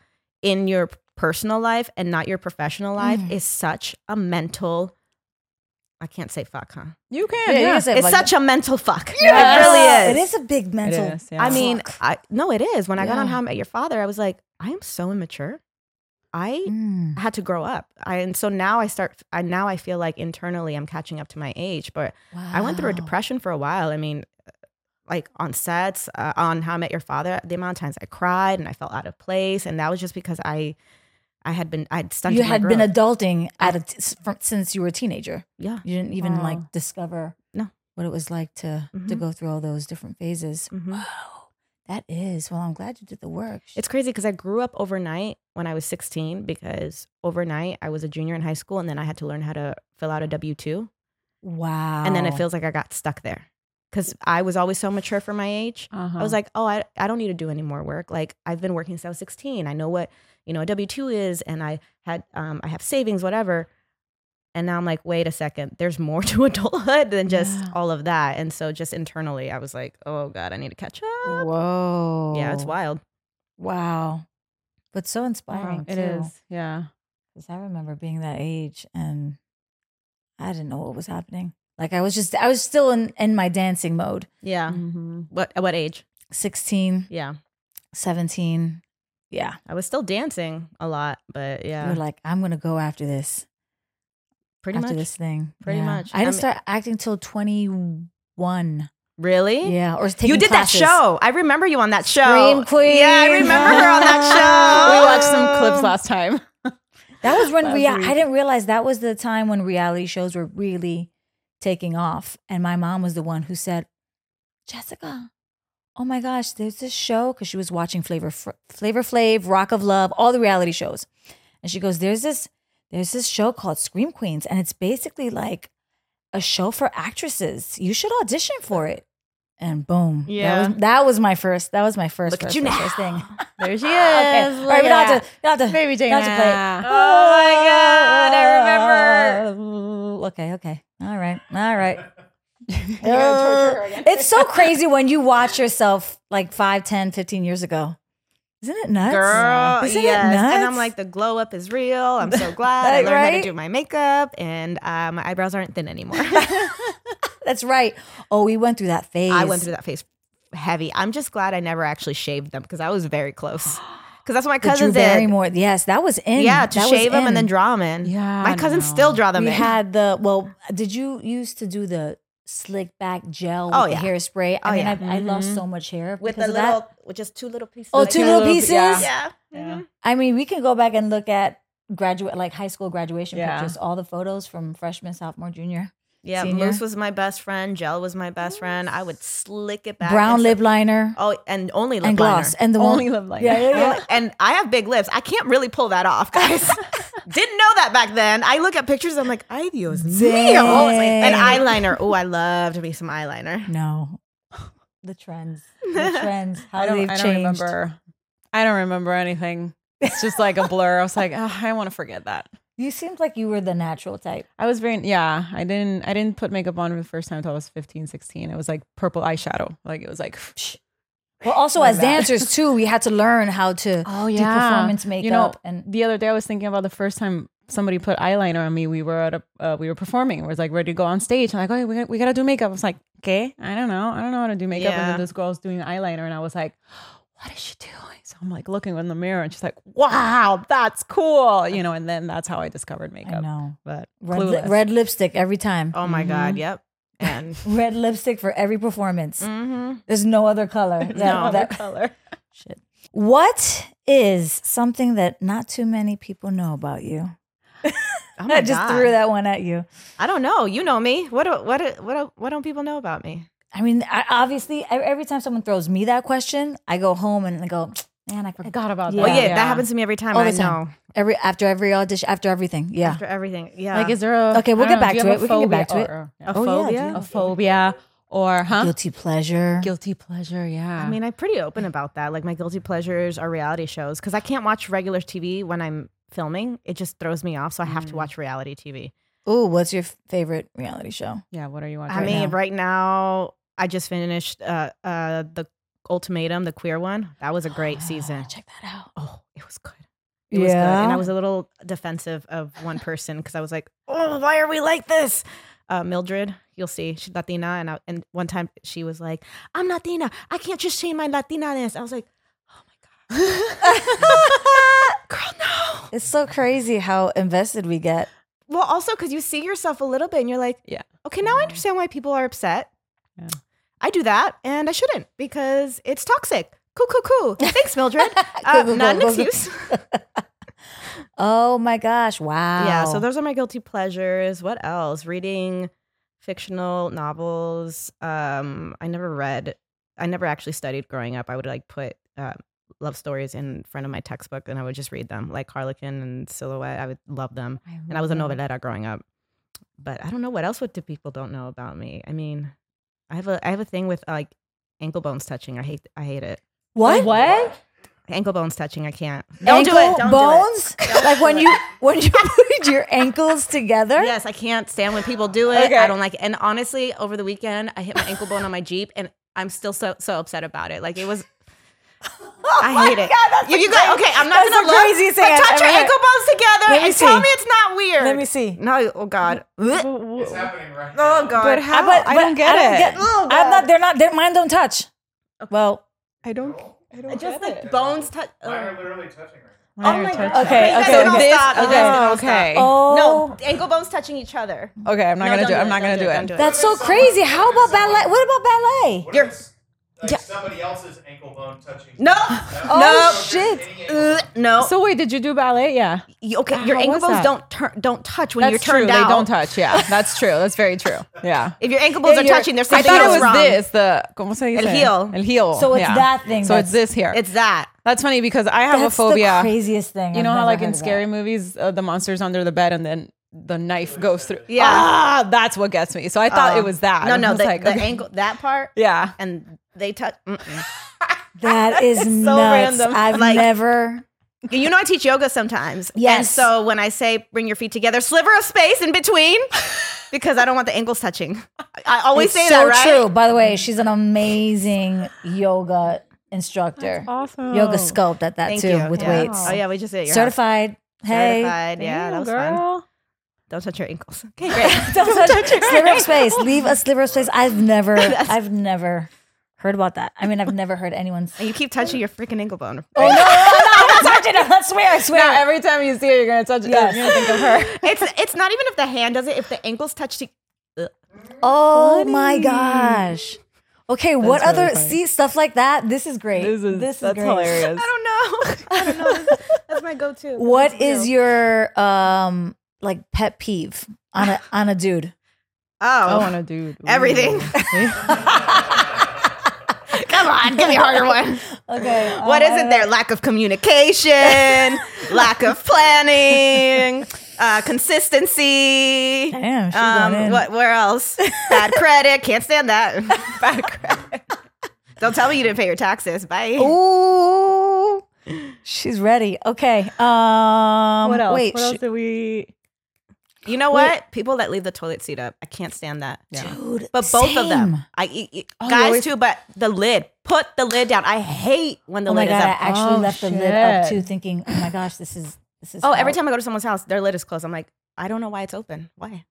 in your personal life and not your professional life Mm. is such a mental. I can't say fuck, huh? You can. Yeah, you Yeah. can say It's like- such a mental fuck. Yes. It really is. It is. is a big mental. is, yeah. I mean. I, no, it is. When I got on Yeah. How I Met Your Father, I was like, I am so immature. I Mm. had to grow up. I, and so now I start, I now I feel like internally I'm catching up to my age, but I went through a depression for a while. I mean, like on sets, uh, on How I Met Your Father, the amount of times I cried and I felt out of place. And that was just because I, I had been I'd stunted you my had been adulting at a t- since you were a teenager. yeah. You didn't even Wow. like discover No. what it was like to to Mhm. go through all those different phases. Mhm. Wow, that is. Well, I'm glad you did the work. It's crazy because I grew up overnight when I was 16 because overnight I was a junior in high school and then I had to learn how to fill out a W 2. wow. And then it feels like I got stuck there because I was always so mature for my age. Uh-huh. I was like, oh, I, I don't need to do any more work. Like I've been working since I was 16. I know what, you know, a W 2 is and I had, um, I have savings, whatever. And now I'm like, wait a second, there's more <laughs> to adulthood than just Yeah. all of that. And so just internally, I was like, oh God, I need to catch up. whoa. Yeah, it's wild. Wow, but so Wow, inspiring. it too. is. Yeah. Because I remember being that age and I didn't know what was happening. Like I was just, I was still in, in my dancing mode. Yeah. Mm-hmm. What, at what age? 16, Yeah. 17. Yeah. I was still dancing a lot, but yeah, You're like, I'm going to go after this, pretty after much. this thing. Pretty Yeah. much. I didn't I mean- start acting till 21. Really? Yeah. Or taking You did classes. that show. I remember you on that show. Scream Queen. Yeah, I remember her on that <laughs> show. we watched some clips last time. That was when Last rea- I didn't realize that was the time when reality shows were really taking off. And my mom was the one who said, Jessica, oh my gosh, there's this show because she was watching Flavor Flavor Flav, Rock of Love, all the reality shows. And she goes, There's this, there's this show called Scream Queens, and it's basically like a show for actresses. You should audition for it. And boom. Yeah. That was, that was my first, that was my first, Look at you first, now. first thing. <laughs> There she is. okay. All right, we don't have to, we don't have to, Baby don't have to play it. Oh my God, I remember. <laughs> Okay, okay. All right. All right. <laughs> You're gonna torture her again. it's so crazy when you watch yourself like 5, 10, 15 years ago. Isn't it nuts? Girl, Isn't yes. it nuts? And I'm like, the glow up is real. I'm so glad <laughs> I Right, learned how to do my makeup, and uh, my eyebrows aren't thin anymore. <laughs> That's right. Oh, we went through that phase. I went through that phase heavy. I'm just glad I never actually shaved them because I was very close. <gasps> <gasps> <gasps> Because that's what my the Drew cousins did. Barrymore. Yes, that was in. Yeah, to That shave them in. and then draw them in. Yeah, my cousins no. still draw them We in. had the, well, did you used to do the slick back gel with Oh, the hairspray? I Oh, mean, yeah. I, I lost Mhm. so much hair with the little, that. with just two little pieces. Oh, of two little little- pieces? yeah. Yeah. Yeah. Mhm. I mean, we can go back and look at graduate, like high school graduation Yeah. pictures, all the photos from freshman, sophomore, junior. Yeah, Senior. Mousse was my best friend. Gel was my best friend. I would slick it back. Brown and lip so- liner Oh, and only lip and liner. gloss. And the one. Only lip liner. Yeah, yeah, yeah. Oh, and I have big lips. I can't really pull that off, guys. <laughs> Didn't know that back then. I look at pictures. And I'm like, ay Dios mío. And eyeliner. Oh, I love to be some eyeliner. No. The trends. The <laughs> trends. How I don't, they've I don't remember. I don't remember anything. It's just like a blur. I was like, oh, I want to forget that. You seemed like you were the natural type. I was very yeah. I didn't I didn't put makeup on for the first time until I was 15, 16. It was like purple eyeshadow. Like it was like <laughs> Well, also as dancers too, we had to learn how to <laughs> oh do performance makeup You know, and the other day I was thinking about the first time somebody put eyeliner on me. We were at a uh, we were performing. We was like ready to go on stage. I'm like, oh, we got, we got to do makeup. I was like, okay, I don't know, I don't know how to do makeup. And Yeah. then this girl's doing eyeliner, and I was like, what is she doing? So I'm like looking in the mirror, and she's like, wow, that's cool, you know. And then that's how I discovered I makeup. know. But Red, li- red lipstick every time. Oh my Mhm. God. Yep. <laughs> And Red lipstick for every performance. mm-hmm. There's no other color. <laughs> That- No. that- color. <laughs> shit. What is something that not too many people know about you? oh I just God. threw that one at you. I don't know. You know me. What do, what do, what do, what don't people know about me? I mean, I, obviously, every time someone throws me that question, I go home and I go, man, I forgot. Forgot about Yeah. that. Well, yeah, that happens to me every time. All I time. know. Every after every audition, after everything. Yeah. After everything. Yeah. Like, is there a Okay, we'll get know, back to it. We can get back to it. or- or- a Oh, yeah, phobia? do a phobia or huh? Guilty pleasure. Guilty pleasure, yeah. I mean, I'm pretty open about that. Like my guilty pleasures are reality shows because I can't watch regular TV when I'm filming. It just throws me off. So I have to Mm. watch reality TV. Ooh, what's your favorite reality show? yeah. What are you watching? I Right mean, now. right now I just finished uh, uh, the ultimatum, the queer one. That was a great season. Check that out. Oh, it was good. It was good. Yeah? And I was a little defensive of one person because I was like, oh, why are we like this? Uh, Mildred, you'll see, she's Latina. And, I, and one time she was like, I'm Latina. I can't just change my Latina-ness. I was like, oh my God. <laughs> Girl, no. It's so crazy how invested we get. Well, also because you see yourself a little bit and you're like, Yeah. okay, now I understand why people are upset. Yeah. I do that and I shouldn't because it's toxic. Cool, cool, cool. Thanks, Mildred. <laughs> Uh, not an excuse. <laughs> Oh my gosh! Wow. Yeah, so those are my guilty pleasures. What else? Reading fictional novels. Um, I never read. I never actually studied growing up. I would like put uh, love stories in front of my textbook, and I would just read them, like Harlequin and Silhouette. I would love them, and I was a novelera growing up. But I don't know what else. What do people don't know about me? I mean, I have a I have a thing with like ankle bones touching. I hate I hate it. what? What? Ankle bones touching. I can't. Don't Ankle do it. Don't do it. bones? <laughs> like when you when you <laughs> put your ankles together? Yes, I can't stand when people do it. Okay. I don't like it. And honestly, over the weekend, I hit my ankle bone on my Jeep and I'm still so so upset about it. Like it was I oh hate it. God, that's you, the you go, okay, I'm not gonna the look, craziest but touch your ever ankle bones together Let me and tell me it's not weird. Let me see. No, oh God. <laughs> It's happening right oh now. Oh God. But how? But- I don't get it. Oh, I'm not. They're not. They're, mine don't touch. Well, I don't. I don't Just get the it. bones touch. Mine are oh. literally touching right now. Oh my. God. Okay, You guys okay. don't This- stop. Okay, guys okay. oh No, ankle bones touching each other. Okay, I'm not No, gonna don't it. I'm not gonna don't do don't it. That's so crazy. How about ballet? What about ballet? What You're- if it's, like Yeah. somebody else's ankle bone touching? No. Oh, No. shit. Uh, no. So wait, did you do ballet? Yeah. You- okay, your ankle bones that? don't turn don't touch when That's you're true. turned They don't touch. Yeah, <laughs> that's true. That's very true. Yeah. If your ankle bones Yeah, are touching, there's something I something thought it was wrong. this. The ¿Cómo se dice? El heel. El heel. So it's yeah. that thing So it's this here. It's that. That's funny because I have That's a phobia. the craziest thing. You I've know how like in of that. scary movies, uh, the monster's under the bed and then the knife goes through. Yeah. Ah, that's what gets me. So I thought Oh. it was that. No, no, was the, like, the okay. ankle, that part, Yeah. and they touch. <laughs> That is so nuts. random. I've Like- never. You know, I teach yoga sometimes. And Yes. so when I say bring your feet together, sliver of space in between, <laughs> because I don't want the ankles touching. I always It's say so that, right? true. By the way, she's an amazing yoga instructor. Awesome. Yoga sculpt at that Thank too you. with Yeah. weights. Oh yeah, we just did it. at your Certified. house. Hey. Certified. Yeah, that was girl. fun. Don't touch your ankles. <laughs> Okay, great. Don't touch your sliver of space. Leave a sliver of space. I've never, I've never heard about that. I mean, I've never heard anyone. Say, <laughs> you keep touching your freaking ankle bone. oh no, no, no, I'm not touching it. I swear, I swear. Now every time you see her, you're gonna touch it. Yes. You're gonna think of her. <laughs> It's it's not even if the hand does it. If the ankles touch to, oh my gosh. Okay, what really other funny. see stuff like that? This is great. This is this is that's great. hilarious. I don't know. <laughs> I don't know. That's- That's my go-to. What is your um like pet peeve on a on a dude? I Oh, on a dude. Everything. Come on, give me a harder one. <laughs> Okay, What is it there? Lack of communication, <laughs> lack of planning, uh, consistency. Damn, she's Um, going in. what? Where else? Bad credit. Can't stand that. <laughs> Bad credit. Don't tell me you didn't pay your taxes. Bye. Ooh, she's ready. Okay. Um, What else? Wait, what else did we? You know what? People that leave the toilet seat up, I can't stand that. dude. But both of them, same. I y- y- Oh, guys always- too. But the lid, put the lid down. I hate when the Oh my lid god, is up. I actually Oh, left the lid up shit. too, thinking, oh my gosh, this is this is. Oh, every time I go to someone's house, their lid is closed. I'm like, I don't know why it's open. Why?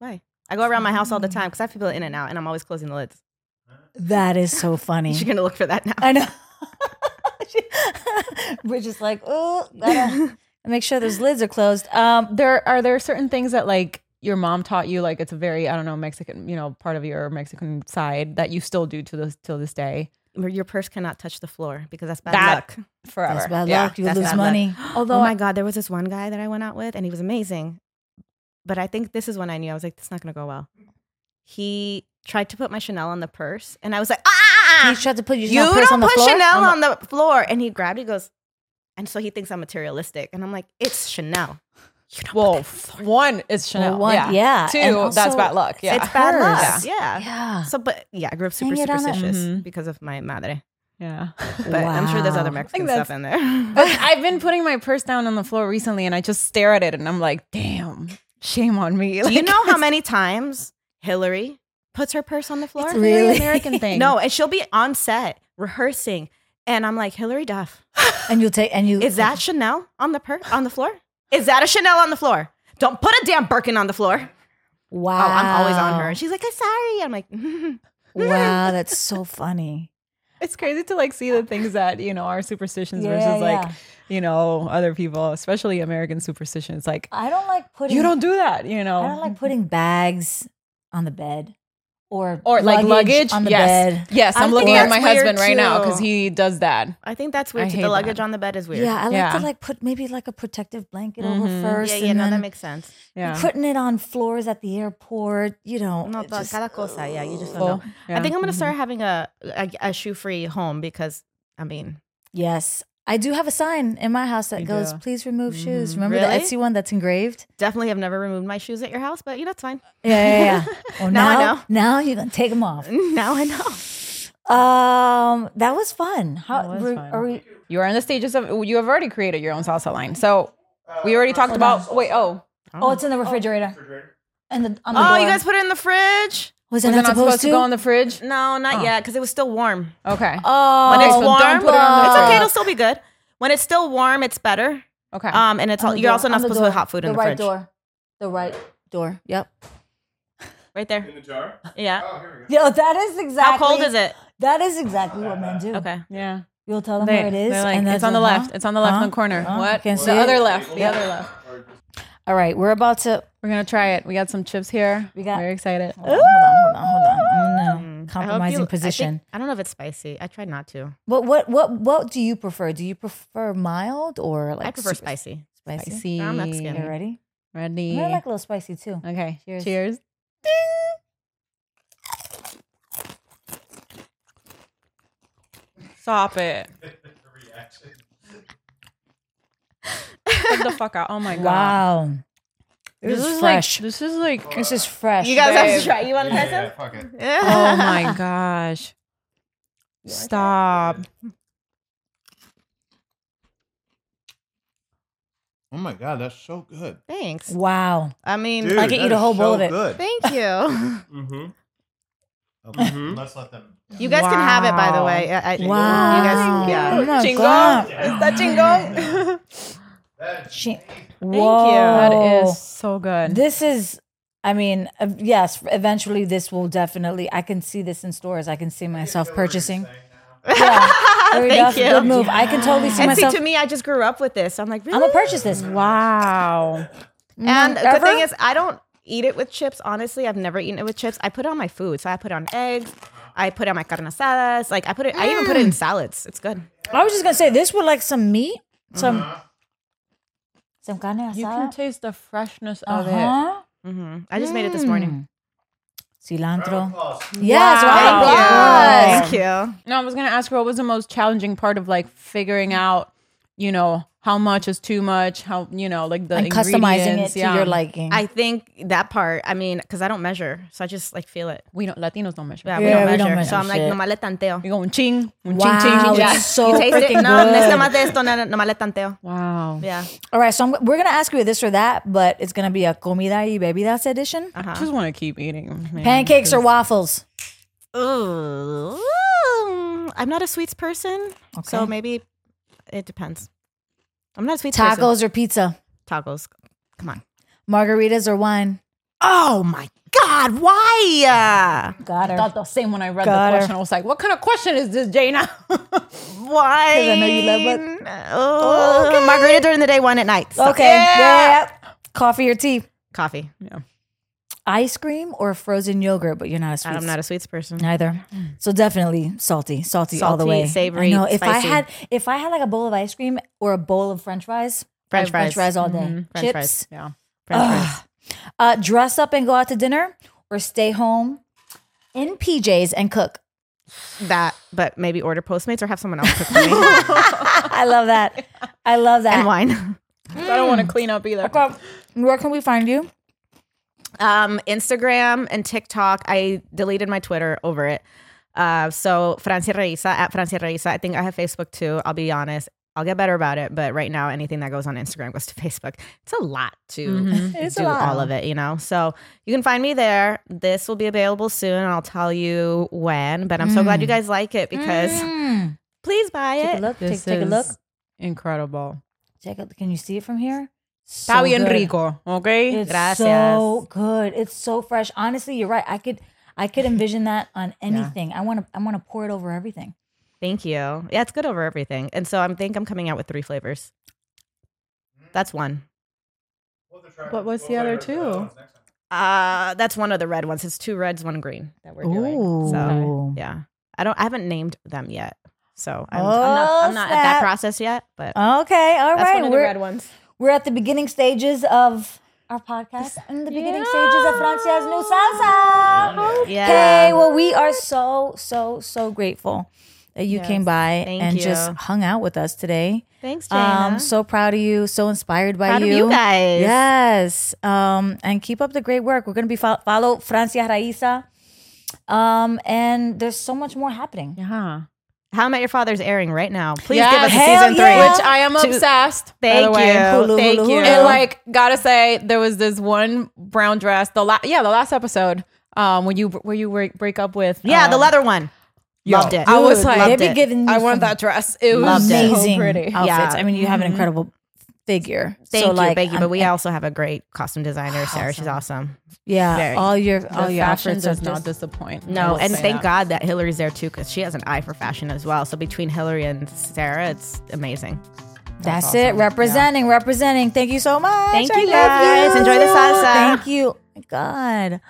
Why? I go around my house all the mm. time because I have people in and out, and I'm always closing the lids. that is so funny. <laughs> You're gonna look for that now. I know. <laughs> We're just like, oh, gotta <laughs> make sure those lids are closed. Um, There are there certain things that like your mom taught you, like it's a very I don't know Mexican, you know, part of your Mexican side that you still do to this till this day. Your purse cannot touch the floor because that's bad That- luck. Forever. that's bad Yeah. luck. You lose bad luck. money. <gasps> Although oh my god, there was this one guy that I went out with, and he was amazing. But I think this is when I knew I was like, this is not gonna go well. He tried to put my Chanel on the purse, and I was like, ah! He tried to put your you purse don't on the put floor. Chanel On the- on the floor. And he grabbed it, he goes, and so he thinks I'm materialistic. And I'm like, it's Chanel. You don't well, that on the f- floor. one is Chanel. Well, one- yeah. yeah, Two, and that's bad luck. Yeah. It's bad luck. hers. Yeah. yeah. So, but yeah, I grew up super Hang it on the- superstitious Mhm. because of my madre. yeah. <laughs> But I'm sure there's other Mexican stuff in there. <laughs> But I've been putting my purse down on the floor recently and I just stare at it and I'm like, damn, shame on me. <laughs> Do you know how many times Hilary puts her purse on the floor? It's a very Really? American thing. No, and she'll be on set rehearsing, and I'm like, Hilary Duff, <laughs> and you'll take and you is that Chanel on the per- on the floor? Is that a Chanel on the floor? Don't put a damn Birkin on the floor. wow? Oh, I'm always on her, and she's like, I'm sorry. I'm like, <laughs> wow, that's so funny. It's crazy to like see the things that, you know, are superstitions Yeah, versus like, you know, other people, especially American superstitions. Like, I don't like putting. you don't do that, you know. I don't like putting bags on the bed. Or Or like luggage on the yes. bed. Yes, I I'm think looking at my weird, husband right now because he does that. I think that's weird. Too. The luggage that. on the bed is weird. Yeah, I like Yeah. to like put maybe like a protective blanket over Mhm. first. yeah, yeah. and No, that makes sense. Yeah. putting it on floors at the airport. You know, No, it just- cada cosa. Yeah, you just don't know. Yeah. I think I'm gonna Mhm. start having a a, a shoe free home because I mean, yes, I do have a sign in my house that You goes, do. "Please remove shoes." Mhm. Remember Really? the Etsy one that's engraved? definitely have never removed my shoes at your house, but you know it's fine. Yeah, yeah, yeah. <laughs> Well, Now I know. now you're gonna take them off. <laughs> now I know. Um, that was fun. How That was were- fun. are we? You are in the stages of you have already created your own salsa line. So we already talked about. Wait, oh, Oh, it's in the refrigerator. Refrigerator. And the on the Oh, door. you guys put it in the fridge? Was it was not it not supposed, supposed to go in the fridge? No, not Oh. yet, because it was still warm. Okay. Oh, When it's so don't warm, put it on the it's okay. It'll still be good. When it's still warm, it's better. Okay. Um, and it's all, you're door, also not the supposed to put hot food in the the right fridge. door. The right door. Yep. Right there. In the jar? Yeah. Oh, here we go. Yo, that is exactly. How cold is it? That is exactly what men do. Okay. yeah. You'll tell them They, where it is. like, and it's on the left. huh? It's on the left Huh? hand corner. Huh? What? Can't the see other left. The other left. All right, we're about to. We're gonna try it. We got some chips here. We got- Very excited. Hold on, hold on, hold on, hold on. I'm in Mm. I a hope compromising you- I position. think- I, don't know if it's spicy. I tried not to. What what what what do you prefer? Do you prefer mild or like? I prefer super spicy. Spicy. Spicy. I'm Mexican. You ready? Ready. I like a little spicy too. Okay. Cheers. Cheers. Stop it. <laughs> <laughs> The reaction. Get the fuck out. Oh my god. Wow. This, is fresh. Like, this is like. this is fresh. You guys have to try. You want to try Yeah, some? fuck it. <laughs> Oh my gosh. Stop. Oh my god, that's so good. Thanks. Wow. I mean, Dude, I could that eat a is whole bowl so of it. Good. thank you. <laughs> Mm-hmm. Mhm. Let's let them. You guys can have it, by the way. I, I, Wow. You guys, yeah. Oh my Chingon. God. Is that chingon? <laughs> That's Chi- Thank Whoa. that is so good. This is, I mean, uh, yes, eventually this will definitely, I can see this in stores. I can see myself purchasing. <laughs> Yeah. Very <laughs> Thank good, you. Good move. I can totally see And myself. see, to me, I just grew up with this. I'm like, really? I'm going to purchase this. wow. Mm-hmm. And the Ever? thing is, I don't eat it with chips. Honestly, I've never eaten it with chips. I put it on my food. So I put it on eggs. I put it on my carne asadas. Like I put it. I even put it in mm. salads. It's good. I was just going to say this with like some meat, some, some carne asada. You can taste the freshness of it. uh-huh. hmm I just made it this morning. Cilantro. Yes, Wow. round of Wow. applause. Thank you. No, I was gonna ask her what was the most challenging part of like figuring out, you know, how much is too much, how you know, like the And customizing it to yeah. your liking. I think that part. I mean, because I don't measure, so I just like feel it. we don't Latinos don't measure. Yeah, Yeah, we, don't we measure. don't measure So I'm like, shit. nomás le tanteo. We go un ching, un Wow, ching, ching, ching. it's yeah. so You taste it? freaking No, necesito good. más de esto, no, nomás le tanteo. Wow. Yeah. All right, so I'm, we're gonna ask you this or that, but it's gonna be a comida y bebidas edition. I Uh-huh. just want to keep eating. man, Pancakes or 'cause- waffles? Ooh. I'm not a sweets person, so Okay. maybe it depends. I'm not a sweets Tacos person. or pizza? Tacos. Come on. Margaritas or wine? Oh my God! Why? Got I thought the same when I read Got the her. question. I was like, what kind of question is this, Jaina? <laughs> Why? I know you love it. Oh, Margarita during the day, wine at night. So- Okay. Yeah. yeah. Coffee or tea? Coffee. Ice cream or frozen yogurt? But you're not a sweet. I'm not a sweets person. Neither. So definitely salty, salty, all the Salty, way. savory, I know. If I spicy. had, if I had like a bowl of ice cream or a bowl of French fries, French I'd French fries. fries all day. Mhm. French Chips. fries. Yeah. French Ugh. fries. Uh, dress up and go out to dinner, or stay home in PJs and cook. That, but maybe order Postmates or have someone else cook for me. <laughs> I love that. I love that. and wine. I don't want to clean up either. Okay. Where can we find you? Um, Instagram and TikTok. I deleted my Twitter over it. Uh, so Francia Raisa at Francia Raisa. I think I have Facebook too. I'll be honest. I'll get better about it, but right now anything that goes on Instagram goes to <laughs> Facebook. It's a lot to Mhm. It's a do lot. all of it, you know. So you can find me there. This will be available soon, and I'll tell you when. But I'm so glad you guys like it because Mm. please buy Take a it. look. Take, This take a look. incredible. Take a, can you see it from here? Está bien good. rico, okay? It's Gracias. so good. It's so fresh. Honestly, you're right. I could I could envision that on <laughs> anything. I want to I want to pour it over everything. Thank you. Yeah, it's good over everything. And so I think I'm coming out with three flavors. That's one. We'll have to try What was the other it with the two? other ones next time. Uh, that's one of the red ones. It's two reds, one green that we're doing. So yeah, I don't. I haven't named them yet, so I'm, I'm Oh, not. I'm not at that process yet. But Okay, all that's right. one of the We're red ones. We're at the beginning stages of our podcast and the beginning stages of Francia's new salsa. Yeah. Hey, well, we are so so so grateful that you Yes, came by thank and just hung out with us today. Thanks, Jaina. Um, so proud of you. So inspired by Proud you. you guys. Yes. Um, and keep up the great work. We're gonna be fo- follow Francia Raisa. Um, and there's so much more happening. Yeah. How I Met Your Father's airing right now. Please Yes. give us a Hell season three. yeah. Which I am To- obsessed. Thank the way. you. Hulu, Thank hulu, you. hulu. And like, gotta say, there was this one brown dress. The last, yeah, the last episode, um, when you where you break, break up with yeah, the um, leather one. yo, Loved it. I was like, they be giving I want that dress. It was Loved amazing so pretty. outfits. Yeah. I mean, you have an incredible figure. Thank so, you, like, thank you. I'm- But we also have a great costume designer, Sarah. She's awesome. yeah, very- all your The all your fashion are does not just- disappoint. No, and thank that. God that Hilary's there too, because she has an eye for fashion as well. So between Hillary and Sarah, it's amazing. That's, awesome. it. Representing, representing. Thank you so much. Thank I you, guys. you. Enjoy the salsa. Thank you. Oh my God.